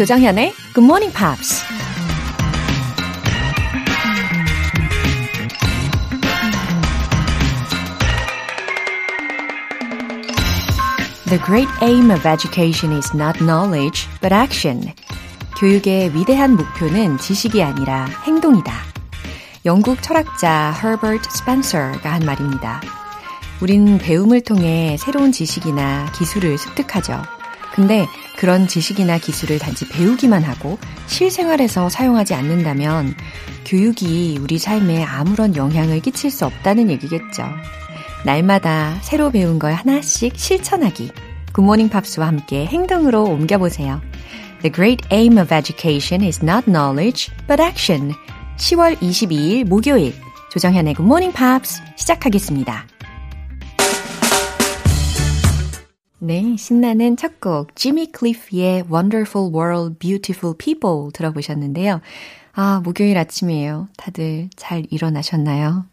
조정현의 Good Morning Pops. The great aim of education is not knowledge, but action. 교육의 위대한 목표는 지식이 아니라 행동이다. 영국 철학자 Herbert Spencer가 한 말입니다. 우린 배움을 통해 새로운 지식이나 기술을 습득하죠. 근데 그런 지식이나 기술을 단지 배우기만 하고 실생활에서 사용하지 않는다면 교육이 우리 삶에 아무런 영향을 끼칠 수 없다는 얘기겠죠. 날마다 새로 배운 걸 하나씩 실천하기. 굿모닝 팝스와 함께 행동으로 옮겨보세요. The great aim of education is not knowledge, but action. 10월 22일 목요일 조정현의 굿모닝 팝스 시작하겠습니다. 네, 신나는 첫 곡, 지미 클리프의 Wonderful World, Beautiful People 들어보셨는데요. 아, 목요일 아침이에요. 다들 잘 일어나셨나요?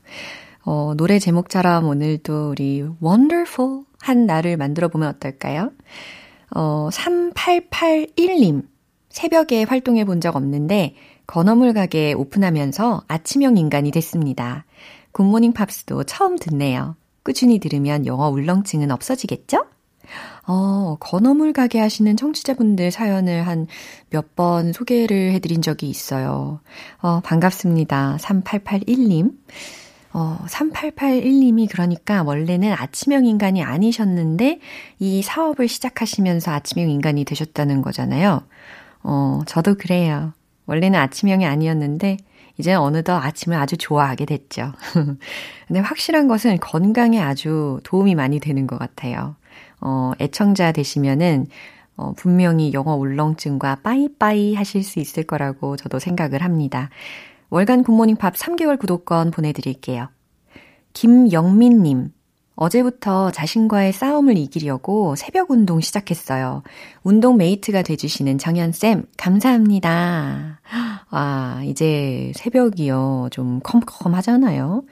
어, 노래 제목처럼 오늘도 우리 Wonderful 한 날을 만들어 보면 어떨까요? 어, 3881님. 새벽에 활동해 본 적 없는데, 건어물 가게 오픈하면서 아침형 인간이 됐습니다. 굿모닝 팝스도 처음 듣네요. 꾸준히 들으면 영어 울렁증은 없어지겠죠? 어, 건어물 가게 하시는 청취자분들 사연을 한 몇 번 소개를 해드린 적이 있어요. 어, 반갑습니다. 3881님. 어, 3881님이 그러니까 원래는 아침형 인간이 아니셨는데 이 사업을 시작하시면서 아침형 인간이 되셨다는 거잖아요. 어, 저도 그래요. 원래는 아침형이 아니었는데 이제 어느덧 아침을 아주 좋아하게 됐죠. 근데 확실한 것은 건강에 아주 도움이 많이 되는 것 같아요. 어, 애청자 되시면은 어, 분명히 영어 울렁증과 빠이빠이 하실 수 있을 거라고 저도 생각을 합니다. 월간 굿모닝 팝스 3개월 구독권 보내드릴게요. 김영민님, 어제부터 자신과의 싸움을 이기려고 새벽 운동 시작했어요. 운동 mate가 돼주시는 정현쌤, 감사합니다. 와, 이제 새벽이요. 좀 컴컴하잖아요.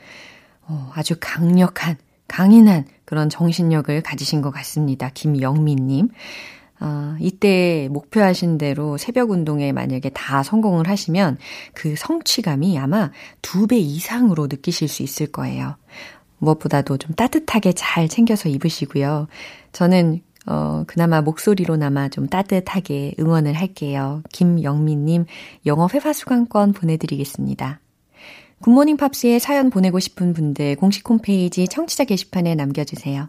어, 아주 강력한, 강인한 그런 정신력을 가지신 것 같습니다. 김영민님. 아, 이때 목표하신 대로 새벽 운동에 만약에 다 성공을 하시면 그 성취감이 아마 두 배 이상으로 느끼실 수 있을 거예요. 무엇보다도 좀 따뜻하게 잘 챙겨서 입으시고요. 저는 어, 그나마 목소리로나마 좀 따뜻하게 응원을 할게요. 김영민님, 영어 회화 수강권 보내드리겠습니다. 굿모닝 팝스에 사연 보내고 싶은 분들 공식 홈페이지 청취자 게시판에 남겨주세요.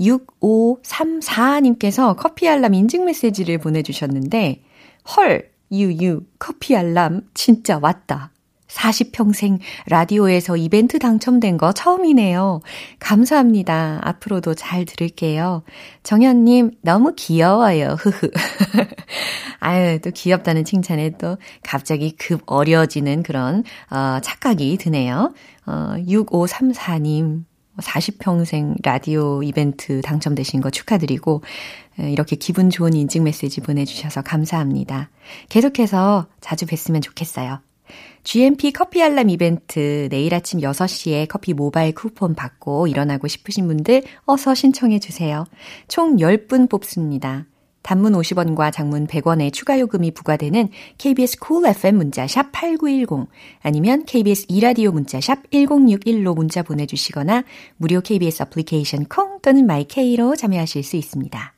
6534님께서 커피 알람 인증 메시지를 보내주셨는데, 헐, 유유, 커피 알람 진짜 왔다. 40평생 라디오에서 이벤트 당첨된 거 처음이네요. 감사합니다. 앞으로도 잘 들을게요. 정현님, 너무 귀여워요. 흐흐. 아유, 또 귀엽다는 칭찬에 또 갑자기 급 어려지는 그런, 어, 착각이 드네요. 어, 6534님, 40평생 라디오 이벤트 당첨되신 거 축하드리고, 이렇게 기분 좋은 인증 메시지 보내주셔서 감사합니다. 계속해서 자주 뵀으면 좋겠어요. GMP 커피 알람 이벤트 내일 아침 6시에 커피 모바일 쿠폰 받고 일어나고 싶으신 분들 어서 신청해 주세요. 총 10분 뽑습니다. 단문 50원과 장문 100원의 추가 요금이 부과되는 KBS Cool FM 문자 샵 8910 아니면 KBS 2라디오 문자 샵 1061로 문자 보내주시거나 무료 KBS 애플리케이션 콩 또는 my K로 참여하실 수 있습니다.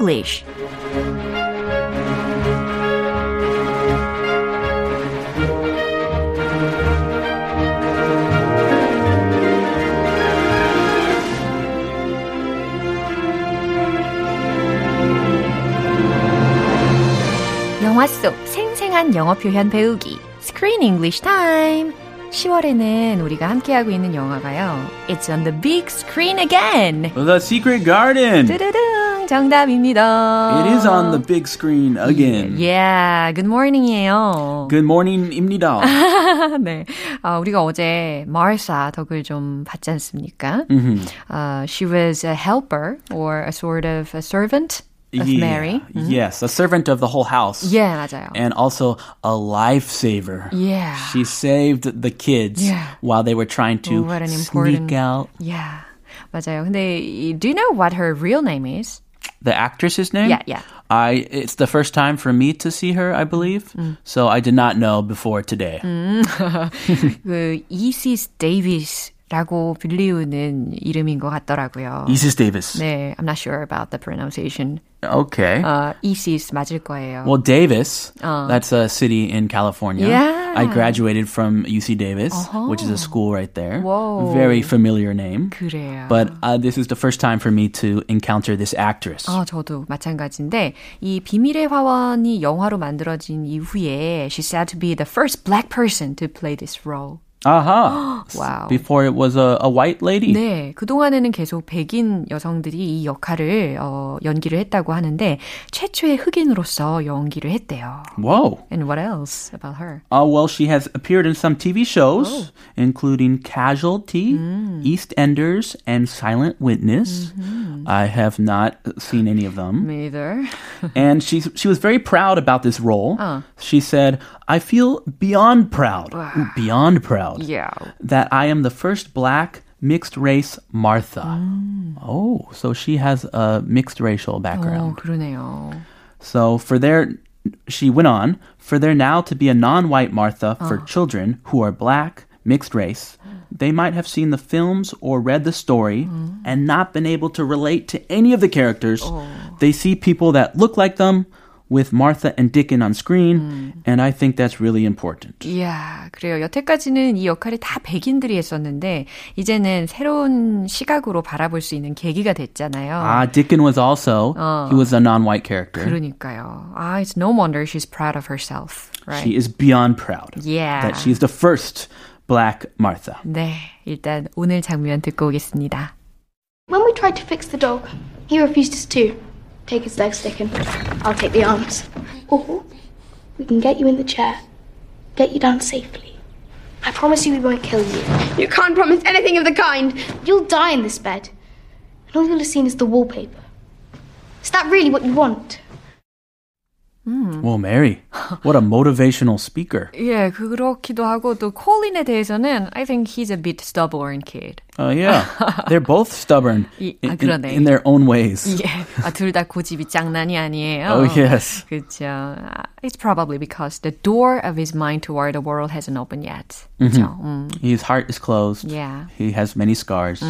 English 영화 속 생생한 영어 표현 배우기 Screen English Time 10월에는 우리가 함께하고 있는 영화가요. It's on the big screen again. The Secret Garden. 뚜루릉 정답입니다. It is on the big screen again. Yeah, good morning이에요. Good morning입니다. 네, 어, 우리가 어제 마르사 덕을 좀 봤지 않습니까? Mm-hmm. Uh, she was a helper or a sort of a servant of Yeah. Mary. Yes, a servant of the whole house. Yeah, 맞아요. And also a lifesaver. Yeah. She saved the kids Yeah. while they were trying to Oh, what an important- sneak out. Yeah, 맞아요. 근데 do you know what her real name is? The actress's name? Yeah, yeah. I it's the first time for me to see her, I believe. Mm. So I did not know before today. 그 이시스 데이비스라고 불리우는 이름인 것 같더라고요. Isis Davis. 네, I'm not sure about the pronunciation. Okay. 어, 이시스 맞을 거예요. well, Davis, that's a city in California. Yeah. I graduated from UC Davis, which is a school right there. Whoa. Very familiar name. 그래요. But uh, this is the first time for me to encounter this actress. 아, 저도 마찬가지인데 이 비밀의 화원이 영화로 만들어진 이후에 she's said to be the first black person to play this role. Aha. Wow. Before it was a, a white lady. 네, 그동안에는 계속 백인 여성들이 이 역할을 어, 연기를 했다고 하는데 최초의 흑인으로서 연기를 했대요. Whoa. And what else about her? Uh, well, she has appeared in some TV shows, including Casualty, EastEnders, and Silent Witness. I have not seen any of them. Me either. and she she was very proud about this role. Uh. She said, "I feel beyond proud, Ooh, beyond proud, Yeah. that I am the first black." Mixed race Martha. Oh, so she has a mixed racial 어, background. 그러네요. So for their, she went on, for there now to be a non-white Martha for children who are black, mixed race, they might have seen the films or read the story and not been able to relate to any of the characters. They see people that look like them with Martha and Dickon on screen, and I think that's really important. 이야, 그래요. 여태까지는 이 역할을 다 백인들이 했었는데, 이제는 새로운 시각으로 바라볼 수 있는 계기가 됐잖아요. Ah, Dickon was also, he was a non-white character. 그러니까요. 아, it's no wonder she's proud of herself. Right? She is beyond proud Yeah. that she's the first black Martha. 네, 일단 오늘 장면 듣고 오겠습니다. When we tried to fix the dog, he refused us too. Take his legs, Dickon. I'll take the arms. Or we can get you in the chair, get you down safely. I promise you we won't kill you. You can't promise anything of the kind. You'll die in this bed. And all you'll have seen is the wallpaper. Is that really what you want? Well, Mary, what a motivational speaker. 예, 그렇기도 하고 또 콜린에 대해서는 I think he's a bit stubborn kid. Oh, yeah. They're both stubborn 이- in, 아, in- 그러네. in their own ways. 예, 아, 둘 다 고집이 장난이 아니에요. Oh, yes. 그렇죠. It's probably because the door of his mind toward the world hasn't opened yet. 그렇죠. 음. His heart is closed. Yeah. He has many scars.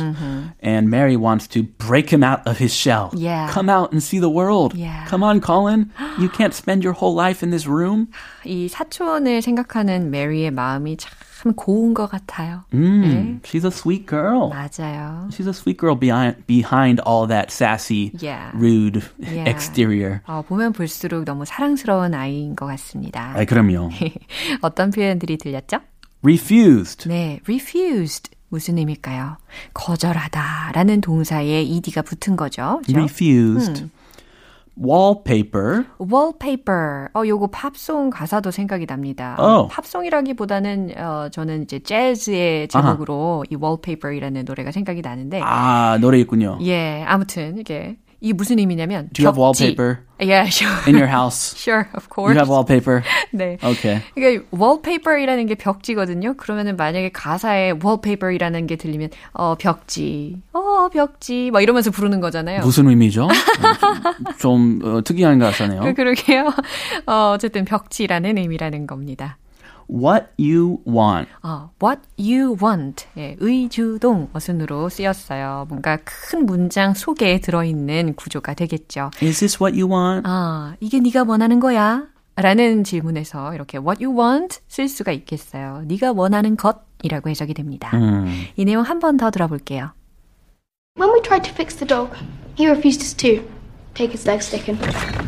And Mary wants to break him out of his shell. Yeah. Come out and see the world. Yeah. Come on, Colin. You can't spend your whole life in this room. 이 사촌을 생각하는 메리의 마음이 참 고운 것 같아요. Mm, She's a sweet girl. 맞아요. She's a sweet girl behind behind all that sassy, Yeah. rude Yeah. exterior. 어, 보면 볼수록 너무 사랑스러운 아이인 것 같습니다. 아, 그럼요. 어떤 표현들이 들렸죠? Refused. 네, refused. 무슨 의미일까요? 거절하다 라는 동사에 ed가 붙은 거죠. 그죠? Refused. Wallpaper. wallpaper. 어, 요거 팝송 가사도 생각이 납니다. 어. 팝송이라기보다는 어, 저는 이제 재즈의 제목으로 이 wallpaper이라는 노래가 생각이 나는데 아, 노래 있군요. 예, 아무튼 이게 이게 무슨 의미냐면 Do you have 벽지. wallpaper Yeah, sure. in your house? sure, of You course. have wallpaper? 네. Okay. 이게 wallpaper이라는 게 벽지거든요. 그러면은 만약에 가사에 wallpaper이라는 게 들리면 어 벽지, 어 벽지, 막 이러면서 부르는 거잖아요. 무슨 의미죠? 좀 어, 특이한 가사네요. 그- 그러게요. 어, 어쨌든 벽지라는 의미라는 겁니다. What you want. 어, what you want. 예, 의주동 어순으로 쓰였어요. 뭔가 큰 문장 속에 들어있는 구조가 되겠죠. Is this what you want? 아, 이게 네가 원하는 거야? 라는 질문에서 이렇게 what you want 쓸 수가 있겠어요. 네가 원하는 것이라고 해석이 됩니다. 음. 이 내용 한 번 더 들어볼게요. When we tried to fix the dog, he refused us too. Take his legs, Dickon.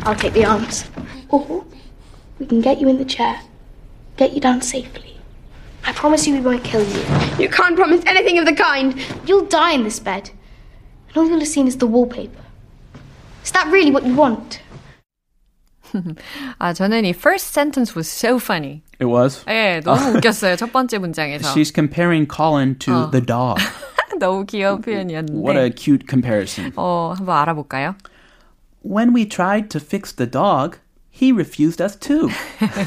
I'll take the arms. Or we can get you in the chair, get you down safely. I promise you we won't kill you. You can't promise anything of the kind. You'll die in this bed. And all you'll have seen is the wallpaper. Is that really what you want? 아, 저는 이 first sentence was so funny. It was. 예, 너무 웃겼어요. 첫 번째 문장에서. She's comparing Colin to the dog. 너무 귀여운 표현이었는데. What a cute comparison. 어, 한번 알아볼까요? When we tried to fix the dog, he refused us too.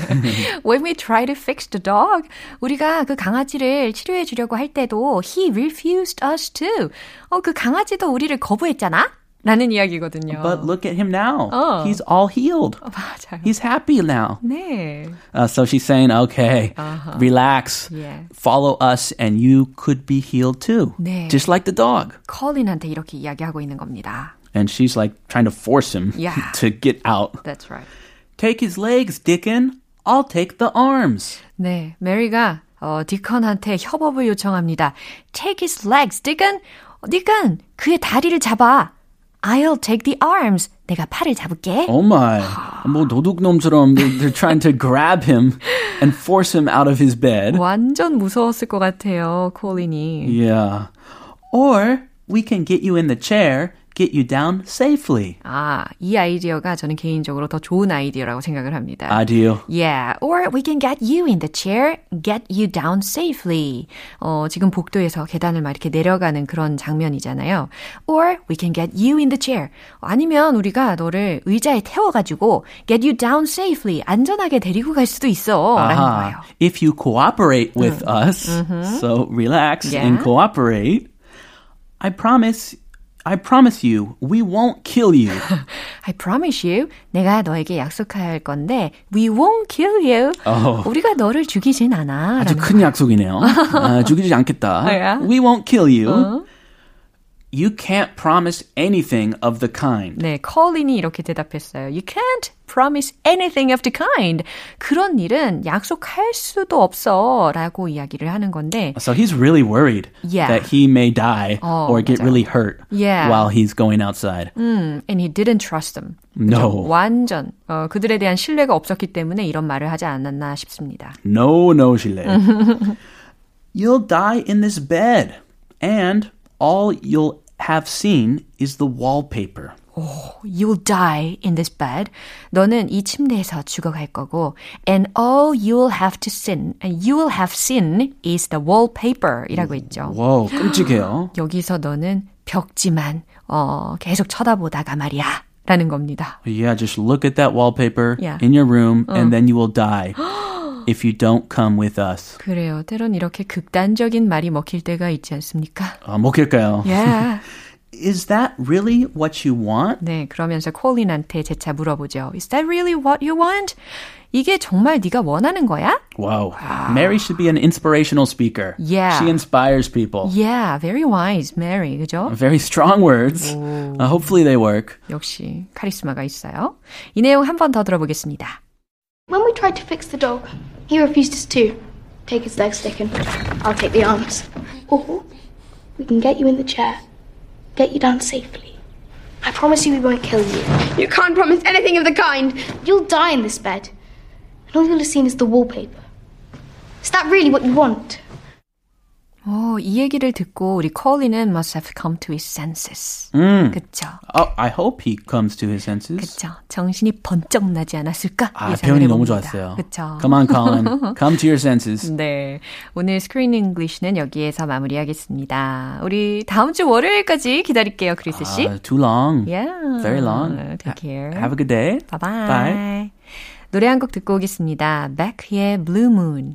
When we try to fix the dog, 우리가 그 강아지를 치료해 주려고 할 때도 he refused us too. 어, 그 강아지도 우리를 거부했잖아? 라는 이야기거든요. But look at him now. Oh. He's all healed. 맞아요. He's happy now. 네. Uh, so she's saying, okay, relax, Yeah. follow us, and you could be healed too. 네. Just like the dog. 컬린한테 이렇게 이야기하고 있는 겁니다. And she's like trying to force him Yeah. to get out. That's right. Take his legs, Dickon. I'll take the arms. 네, 메리가 어, 디컨한테 협업을 요청합니다. Take his legs, 디건. 디건, 그의 다리를 잡아. I'll take the arms. 내가 팔을 잡을게. Oh my. 뭐 도둑놈처럼 they're, they're trying to grab him and force him out of his bed. 완전 무서웠을 것 같아요, 콜린이. Yeah. Or we can get you in the chair, get you down safely. 아, 이 아이디어가 저는 개인적으로 더 좋은 아이디어라고 생각을 합니다. Ideal. Yeah, or we can get you in the chair, get you down safely. 어, 지금 복도에서 계단을 막 이렇게 내려가는 그런 장면이잖아요. Or we can get you in the chair. 아니면 우리가 너를 의자에 태워가지고 get you down safely. 안전하게 데리고 갈 수도 있어. 라는 거예요. Aha. If you cooperate with us, so relax Yeah. and cooperate, I promise, I promise you, we won't kill you. I promise you, 내가 너에게 약속할 건데, we won't kill you. 어. 우리가 너를 죽이진 않아. 아주 큰 약속이네요. 아, 죽이지 않겠다. yeah? We won't kill you. You can't promise anything of the kind. 네, 컬린이 이렇게 대답했어요. You can't promise anything of the kind. 그런 일은 약속할 수도 없어. 라고 이야기를 하는 건데, So he's really worried Yeah. that he may die 어, or get 맞아요. really hurt Yeah. while he's going outside. 음, and he didn't trust them. No. 완전 어, 그들에 대한 신뢰가 없었기 때문에 이런 말을 하지 않았나 싶습니다. No, no, Shile. you'll die in this bed, and all you'll have seen is the wallpaper. You'll die in this bed. 너는 이 침대에서 죽어갈 거고, and all you'll have to sin, and you'll have seen is the wallpaper이라고 했죠. Whoa, 끔찍해요. 여기서 너는 벽지만 어, 계속 쳐다보다가 말이야. 라는 겁니다. Yeah, just look at that wallpaper Yeah. in your room, and then you will die if you don't come with us. 그래요. 때론 이렇게 극단적인 말이 먹힐 때가 있지 않습니까? 어, 먹힐까요? Yeah. Is that really what you want? 네, 그러면서 콜린한테 재차 물어보죠. Is that really what you want? 이게 정말 네가 원하는 거야? Wow. Mary should be an inspirational speaker. Yeah. She inspires people. Yeah, very wise, Mary. 그죠? Very strong words. Uh, hopefully they work. 역시 카리스마가 있어요. 이 내용 한 번 더 들어보겠습니다. When we tried to fix the dog, he refused us too. Take his legs, Dickon. I'll take the arms. Or we can get you in the chair, get you down safely. I promise you we won't kill you. You can't promise anything of the kind. You'll die in this bed. And all you'll have seen is the wallpaper. Is that really what you want? 오, 이 얘기를 듣고 우리 콜린은 must have come to his senses. 음. 그쵸? Oh, I hope he comes to his senses. 그쵸? 정신이 번쩍 나지 않았을까? 아, 표현이 너무. 좋았어요. 그쵸? Come on, Colin. Come to your senses. 네. 오늘 스크린 잉글리시는 여기에서 마무리하겠습니다. 우리 다음 주 월요일까지 기다릴게요, 크리스 씨. Uh, too long. yeah. Very long. Take care. Have a good day. Bye bye. Bye. 노래 한 곡 듣고 오겠습니다. Beck의 Blue Moon.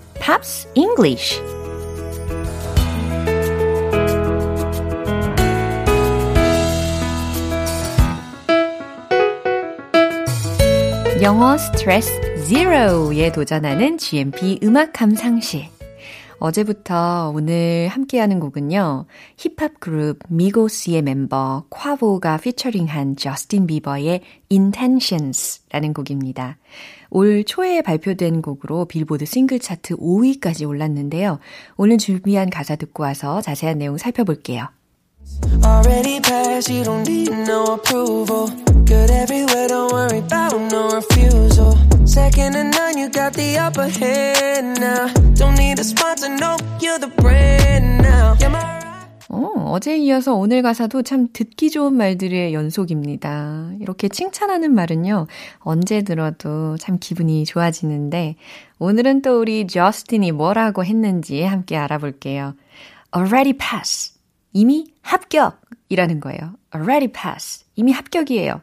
Pops English 영어 스트레스 제로에 도전하는 GMP 음악 감상실. 어제부터 오늘 함께하는 곡은요. 힙합 그룹 미고스의 멤버 콰보가 피처링한 저스틴 비버의 Intentions라는 곡입니다. 올 초에 발표된 곡으로 빌보드 싱글 차트 5위까지 올랐는데요. 오늘 준비한 가사 듣고 와서 자세한 내용 살펴볼게요. Already passed, you don't need no approval. Good everywhere, don't worry about no refusal. Second to none, you got the upper hand now. Don't need a sponsor, no, you're the brand now. Yeah, my 어, 어제 이어서 오늘 가사도 참 듣기 좋은 말들의 연속입니다. 이렇게 칭찬하는 말은요, 언제 들어도 참 기분이 좋아지는데, 오늘은 또 우리 저스틴이 뭐라고 했는지 함께 알아볼게요. Already pass. 이미 합격이라는 거예요. Already pass. 이미 합격이에요.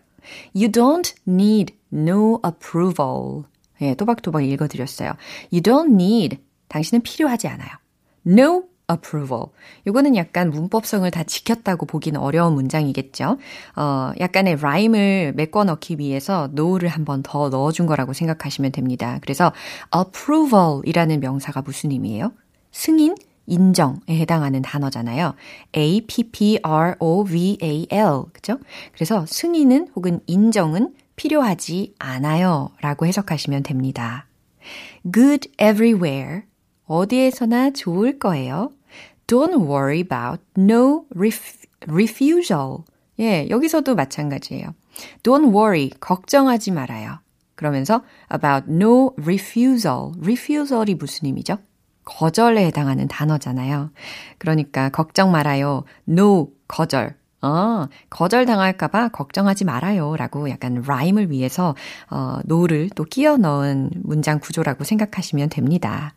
You don't need no approval. 예, 또박또박 읽어드렸어요. You don't need. 당신은 필요하지 않아요. No approval. 이거는 약간 문법성을 다 지켰다고 보기는 어려운 문장이겠죠. 어, 약간의 라임을 메꿔 넣기 위해서 no를 한 번 더 넣어준 거라고 생각하시면 됩니다. 그래서 approval이라는 명사가 무슨 의미예요? 승인, 인정에 해당하는 단어잖아요. A-P-P-R-O-V-A-L. 그죠? 그래서 승인은 혹은 인정은 필요하지 않아요. 라고 해석하시면 됩니다. Good everywhere. 어디에서나 좋을 거예요. Don't worry about no ref, refusal. 예, 여기서도 마찬가지예요. Don't worry. 걱정하지 말아요. 그러면서 about no refusal. refusal이 무슨 의미죠? 거절에 해당하는 단어잖아요. 그러니까 걱정 말아요. no 거절. 어, 거절 당할까봐 걱정하지 말아요. 라고 약간 라임을 위해서, 어, no를 또 끼워 넣은 문장 구조라고 생각하시면 됩니다.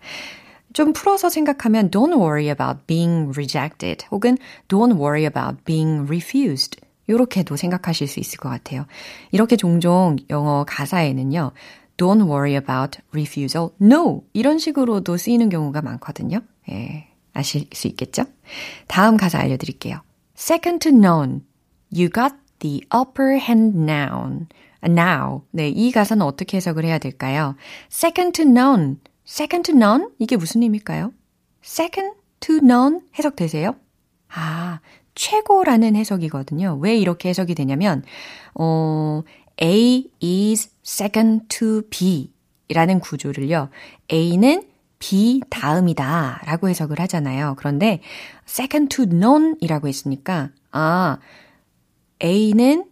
좀 풀어서 생각하면 don't worry about being rejected 혹은 don't worry about being refused. 이렇게도 생각하실 수 있을 것 같아요. 이렇게 종종 영어 가사에는요. Don't worry about refusal. No. 이런 식으로도 쓰이는 경우가 많거든요. 예, 아실 수 있겠죠? 다음 가사 알려드릴게요. Second to none. You got the upper hand now. Now. 네, 이 가사는 어떻게 해석을 해야 될까요? Second to none. Second to none? 이게 무슨 의미일까요? Second to none 해석되세요? 아, 최고라는 해석이거든요. 왜 이렇게 해석이 되냐면, 어, A is second to B 라는 구조를요. A는 B 다음이다 라고 해석을 하잖아요. 그런데 second to none 이라고 했으니까, 아, A는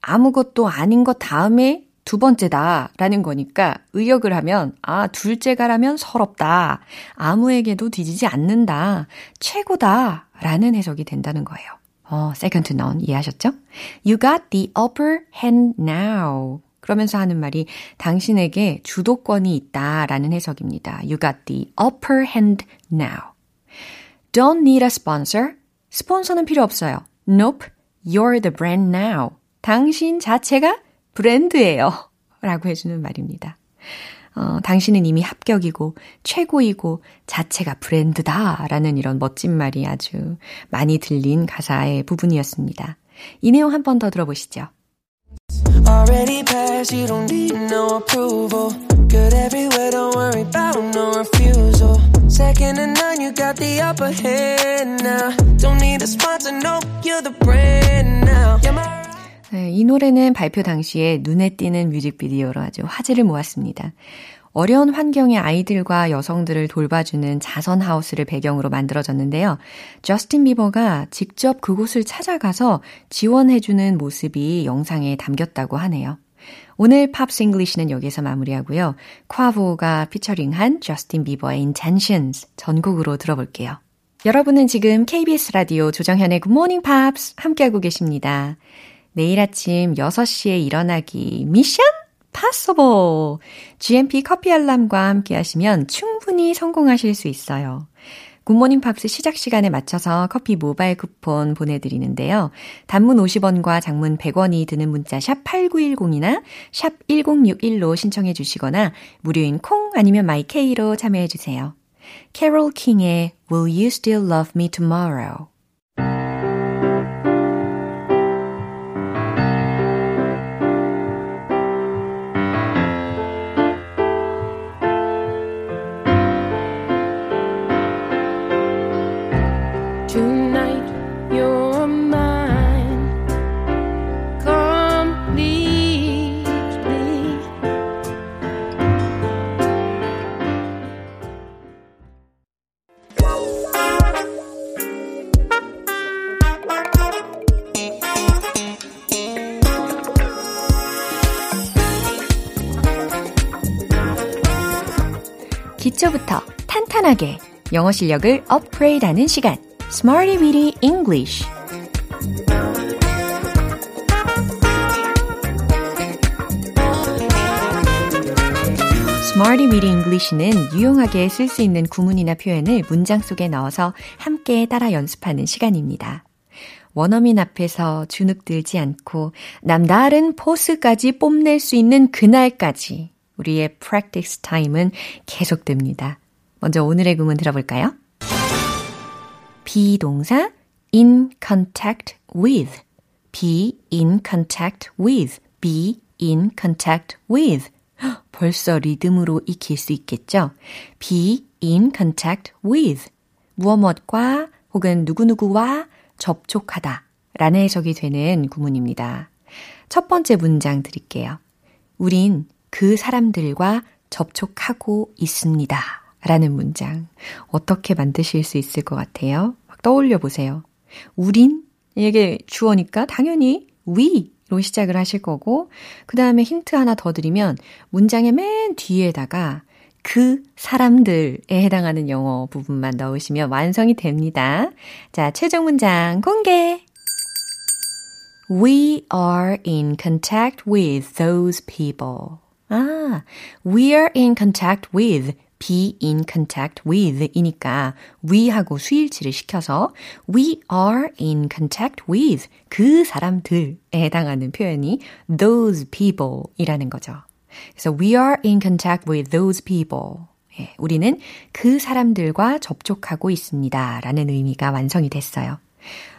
아무것도 아닌 것 다음에 두 번째다 라는 거니까 의역을 하면, 아, 둘째가라면 서럽다. 아무에게도 뒤지지 않는다. 최고다. 라는 해석이 된다는 거예요. 어, second to none 이해하셨죠? You got the upper hand now. 그러면서 하는 말이 당신에게 주도권이 있다라는 해석입니다. You got the upper hand now. Don't need a sponsor. 스폰서는 필요 없어요. Nope. You're the brand now. 당신 자체가 브랜드예요. 라고 해주는 말입니다. 어, 당신은 이미 합격이고 최고이고 자체가 브랜드다 라는 이런 멋진 말이 아주 많이 들린 가사의 부분이었습니다. 이 내용 한 번 더 들어보시죠. Already passed, you don't need no approval. Good everywhere, don't worry about no refusal. Second to none, you got the upper hand now. Don't need a sponsor, no, you're the brand now. Yeah, my 네, 이 노래는 발표 당시에 눈에 띄는 뮤직비디오로 아주 화제를 모았습니다. 어려운 환경의 아이들과 여성들을 돌봐주는 자선 하우스를 배경으로 만들어졌는데요. 저스틴 비버가 직접 그곳을 찾아가서 지원해주는 모습이 영상에 담겼다고 하네요. 오늘 Pops English는 여기서 마무리하고요. 콰보가 피처링한 저스틴 비버의 Intentions 전곡으로 들어볼게요. 여러분은 지금 KBS 라디오 조정현의 굿모닝 팝스 함께하고 계십니다. 내일 아침 6시에 일어나기 mission possible. GMP 커피 알람과 함께 하시면 충분히 성공하실 수 있어요. 굿모닝 팝스 시작 시간에 맞춰서 커피 모바일 쿠폰 보내드리는데요. 단문 50원과 장문 100원이 드는 문자 샵 8910이나 샵 1061로 신청해 주시거나 무료인 콩 아니면 마이케이로 참여해 주세요. 캐롤 킹의 Will You Still Love Me Tomorrow 기초부터 탄탄하게 영어 실력을 업그레이드하는 시간, Smarty Weedy English. Smarty Weedy English는 유용하게 쓸 수 있는 구문이나 표현을 문장 속에 넣어서 함께 따라 연습하는 시간입니다. 원어민 앞에서 주눅들지 않고 남다른 포스까지 뽐낼 수 있는 그날까지 우리의 practice time은 계속됩니다. 먼저 오늘의 구문 들어볼까요? 비동사 in contact with, be in contact with, be in contact with. 벌써 리듬으로 익힐 수 있겠죠? be in contact with. 무엇무엇과 혹은 누구누구와 접촉하다 라는 해석이 되는 구문입니다. 첫 번째 문장 드릴게요. 우린 그 사람들과 접촉하고 있습니다. 라는 문장. 어떻게 만드실 수 있을 것 같아요? 막 떠올려 보세요. 우린? 이게 주어니까 당연히 we로 시작을 하실 거고, 그 다음에 힌트 하나 더 드리면, 문장의 맨 뒤에다가 그 사람들에 해당하는 영어 부분만 넣으시면 완성이 됩니다. 자, 최종 문장 공개! We are in contact with those people. 아, we are in contact with, be in contact with 이니까 we하고 수일치를 시켜서 we are in contact with 그 사람들에 해당하는 표현이 those people 이라는 거죠. 그래서 we are in contact with those people. 예, 우리는 그 사람들과 접촉하고 있습니다. 라는 의미가 완성이 됐어요.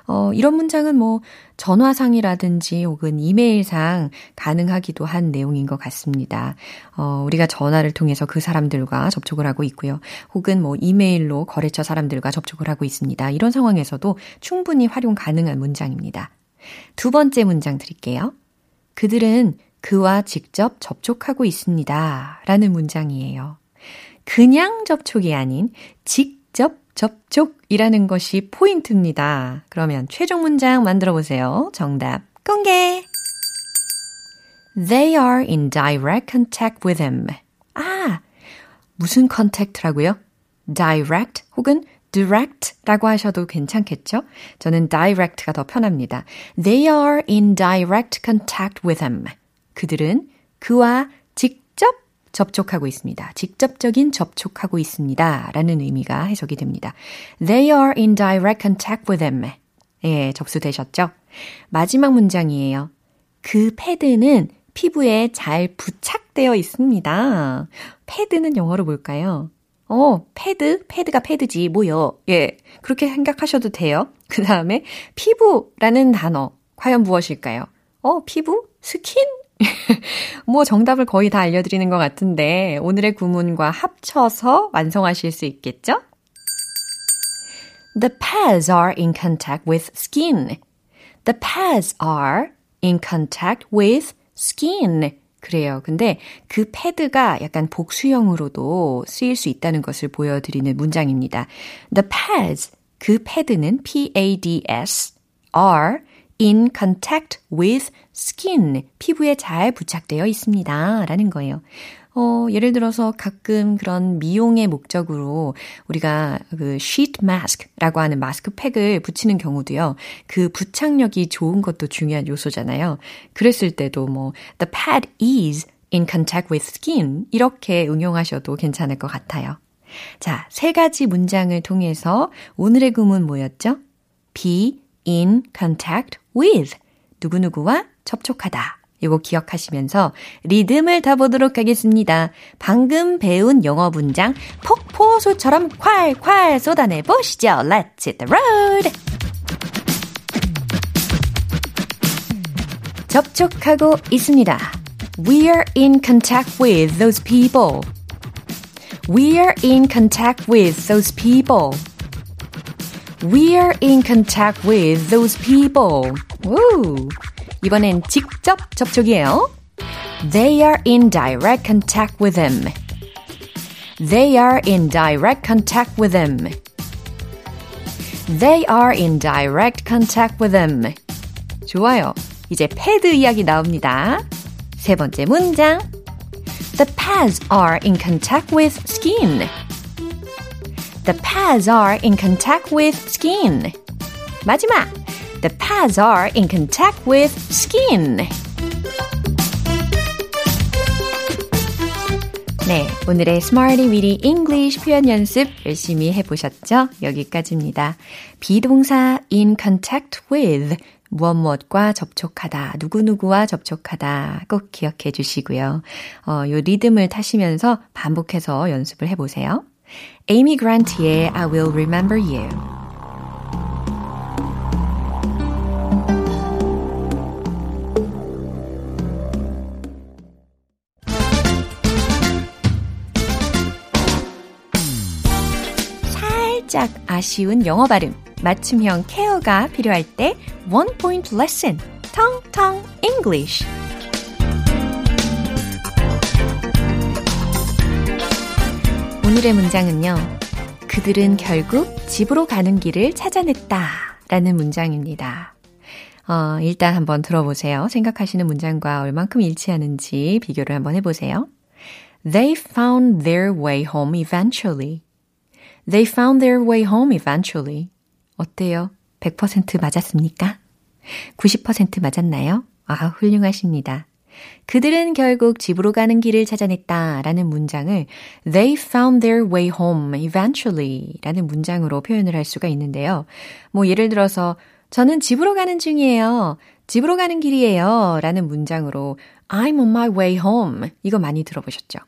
어, 이런 문장은 뭐 전화상이라든지 혹은 이메일상 가능하기도 한 내용인 것 같습니다. 어, 우리가 전화를 통해서 그 사람들과 접촉을 하고 있고요. 혹은 뭐 이메일로 거래처 사람들과 접촉을 하고 있습니다. 이런 상황에서도 충분히 활용 가능한 문장입니다. 두 번째 문장 드릴게요. 그들은 그와 직접 접촉하고 있습니다. 라는 문장이에요. 그냥 접촉이 아닌 직접 접촉 이라는 것이 포인트입니다. 그러면 최종 문장 만들어 보세요. 정답 공개! They are in direct contact with him. 아, 무슨 contact라고요? direct 혹은 direct라고 하셔도 괜찮겠죠? 저는 direct가 더 편합니다. They are in direct contact with him. 그들은 그와 직 접 접촉하고 있습니다. 직접적인 접촉하고 있습니다. 라는 의미가 해석이 됩니다. They are in direct contact with him. 예, 접수되셨죠? 마지막 문장이에요. 그 패드는 피부에 잘 부착되어 있습니다. 패드는 영어로 뭘까요? 어, 패드? 패드가 패드지, 뭐요? 예, 그렇게 생각하셔도 돼요. 그 다음에 피부라는 단어, 과연 무엇일까요? 어, 피부? 스킨? 뭐 정답을 거의 다 알려드리는 것 같은데 오늘의 구문과 합쳐서 완성하실 수 있겠죠? The pads are in contact with skin. The pads are in contact with skin. 그래요. 근데 그 패드가 약간 복수형으로도 쓰일 수 있다는 것을 보여드리는 문장입니다. The pads, 그 패드는 P-A-D-S, are in contact with skin, 피부에 잘 부착되어 있습니다. 라는 거예요. 어, 예를 들어서 가끔 그런 미용의 목적으로 우리가 그 sheet mask라고 하는 마스크팩을 붙이는 경우도요. 그 부착력이 좋은 것도 중요한 요소잖아요. 그랬을 때도 뭐 the pad is in contact with skin 이렇게 응용하셔도 괜찮을 것 같아요. 자, 세 가지 문장을 통해서 오늘의 구문 뭐였죠? be in contact with 누구누구와 접촉하다. 이거 기억하시면서 리듬을 타보도록 하겠습니다. 방금 배운 영어 문장 폭포수처럼 콸콸 쏟아내 보시죠. Let's hit the road! 접촉하고 있습니다. We're in contact with those people. We're in contact with those people. We're in contact with those people. 우! 이번엔 직접 접촉이에요. They are in direct contact with him. They are in direct contact with him. They are in direct contact with him. 좋아요. 이제 패드 이야기 나옵니다. 세 번째 문장. The pads are in contact with skin. The pads are in contact with skin. 마지막. The pads are in contact with skin. 네, 오늘의 Smarty Weedy English 표현 연습 열심히 해보셨죠? 여기까지입니다. 비동사 in contact with 무엇 무엇과 접촉하다, 누구누구와 접촉하다 꼭 기억해 주시고요. 어, 요 리듬을 타시면서 반복해서 연습을 해보세요. 에이미 그란트의 I Will Remember You 살짝 아쉬운 영어 발음, 맞춤형 케어가 필요할 때 One Point Lesson, 텅텅 English. 오늘의 문장은요. 그들은 결국 집으로 가는 길을 찾아냈다. 라는 문장입니다. 어, 일단 한번 들어보세요. 생각하시는 문장과 얼만큼 일치하는지 비교를 한번 해보세요. They found their way home eventually. They found their way home eventually. 어때요? 100% 맞았습니까? 90% 맞았나요? 아, 훌륭하십니다. 그들은 결국 집으로 가는 길을 찾아냈다 라는 문장을 They found their way home eventually 라는 문장으로 표현을 할 수가 있는데요. 뭐 예를 들어서 저는 집으로 가는 중이에요. 집으로 가는 길이에요. 라는 문장으로 I'm on my way home 이거 많이 들어보셨죠?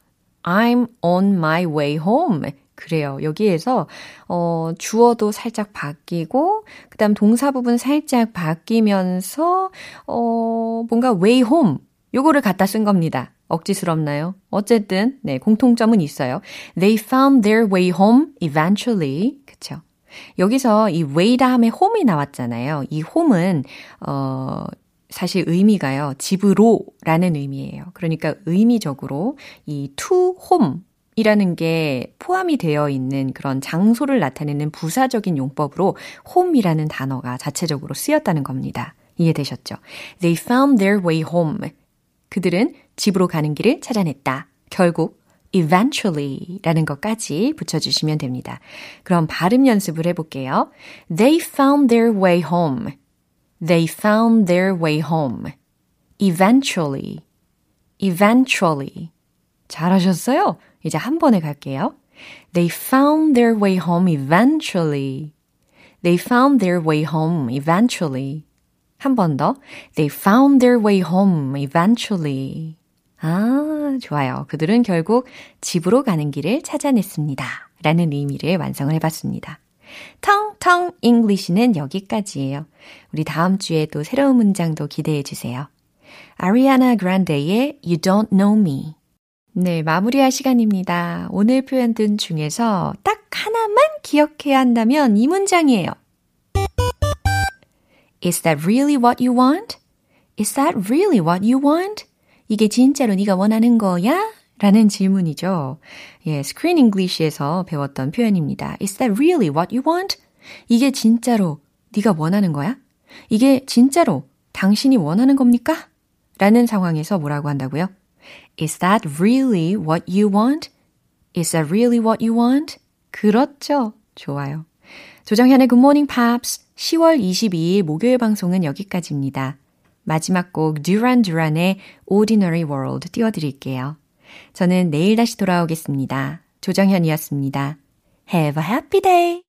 I'm on my way home 그래요. 여기에서 어 주어도 살짝 바뀌고 그다음 동사 부분 살짝 바뀌면서 어 뭔가 way home 요거를 갖다 쓴 겁니다. 억지스럽나요? 어쨌든 네, 공통점은 있어요. They found their way home eventually. 그쵸? 여기서 이 way 다음에 home이 나왔잖아요. 이 home은 어 사실 의미가요. 집으로라는 의미예요. 그러니까 의미적으로 이 to home 이라는 게 포함이 되어 있는 그런 장소를 나타내는 부사적인 용법으로 home이라는 단어가 자체적으로 쓰였다는 겁니다. 이해되셨죠? They found their way home. 그들은 집으로 가는 길을 찾아냈다. 결국 eventually 라는 것까지 붙여주시면 됩니다. 그럼 발음 연습을 해볼게요. They found their way home. They found their way home. Eventually. Eventually. 잘하셨어요? 이제 한 번에 갈게요. They found their way home eventually. They found their way home eventually. 한 번 더. They found their way home eventually. 아, 좋아요. 그들은 결국 집으로 가는 길을 찾아냈습니다. 라는 의미를 완성을 해봤습니다. 텅텅 잉글리시는 여기까지예요. 우리 다음 주에 또 새로운 문장도 기대해 주세요. 아리아나 그란데의 You Don't Know Me. 네, 마무리할 시간입니다. 오늘 표현들 중에서 딱 하나만 기억해야 한다면 이 문장이에요. Is that really what you want? Is that really what you want? 이게 진짜로 네가 원하는 거야? 라는 질문이죠. 예, Screen English에서 배웠던 표현입니다. Is that really what you want? 이게 진짜로 네가 원하는 거야? 이게 진짜로 당신이 원하는 겁니까? 라는 상황에서 뭐라고 한다고요? Is that really what you want? Is that really what you want? 그렇죠. 좋아요. 조정현의 Good Morning Pops 10월 22일 목요일 방송은 여기까지입니다. 마지막 곡 듀란 듀란의 Ordinary World 띄워드릴게요. 저는 내일 다시 돌아오겠습니다. 조정현이었습니다. Have a happy day!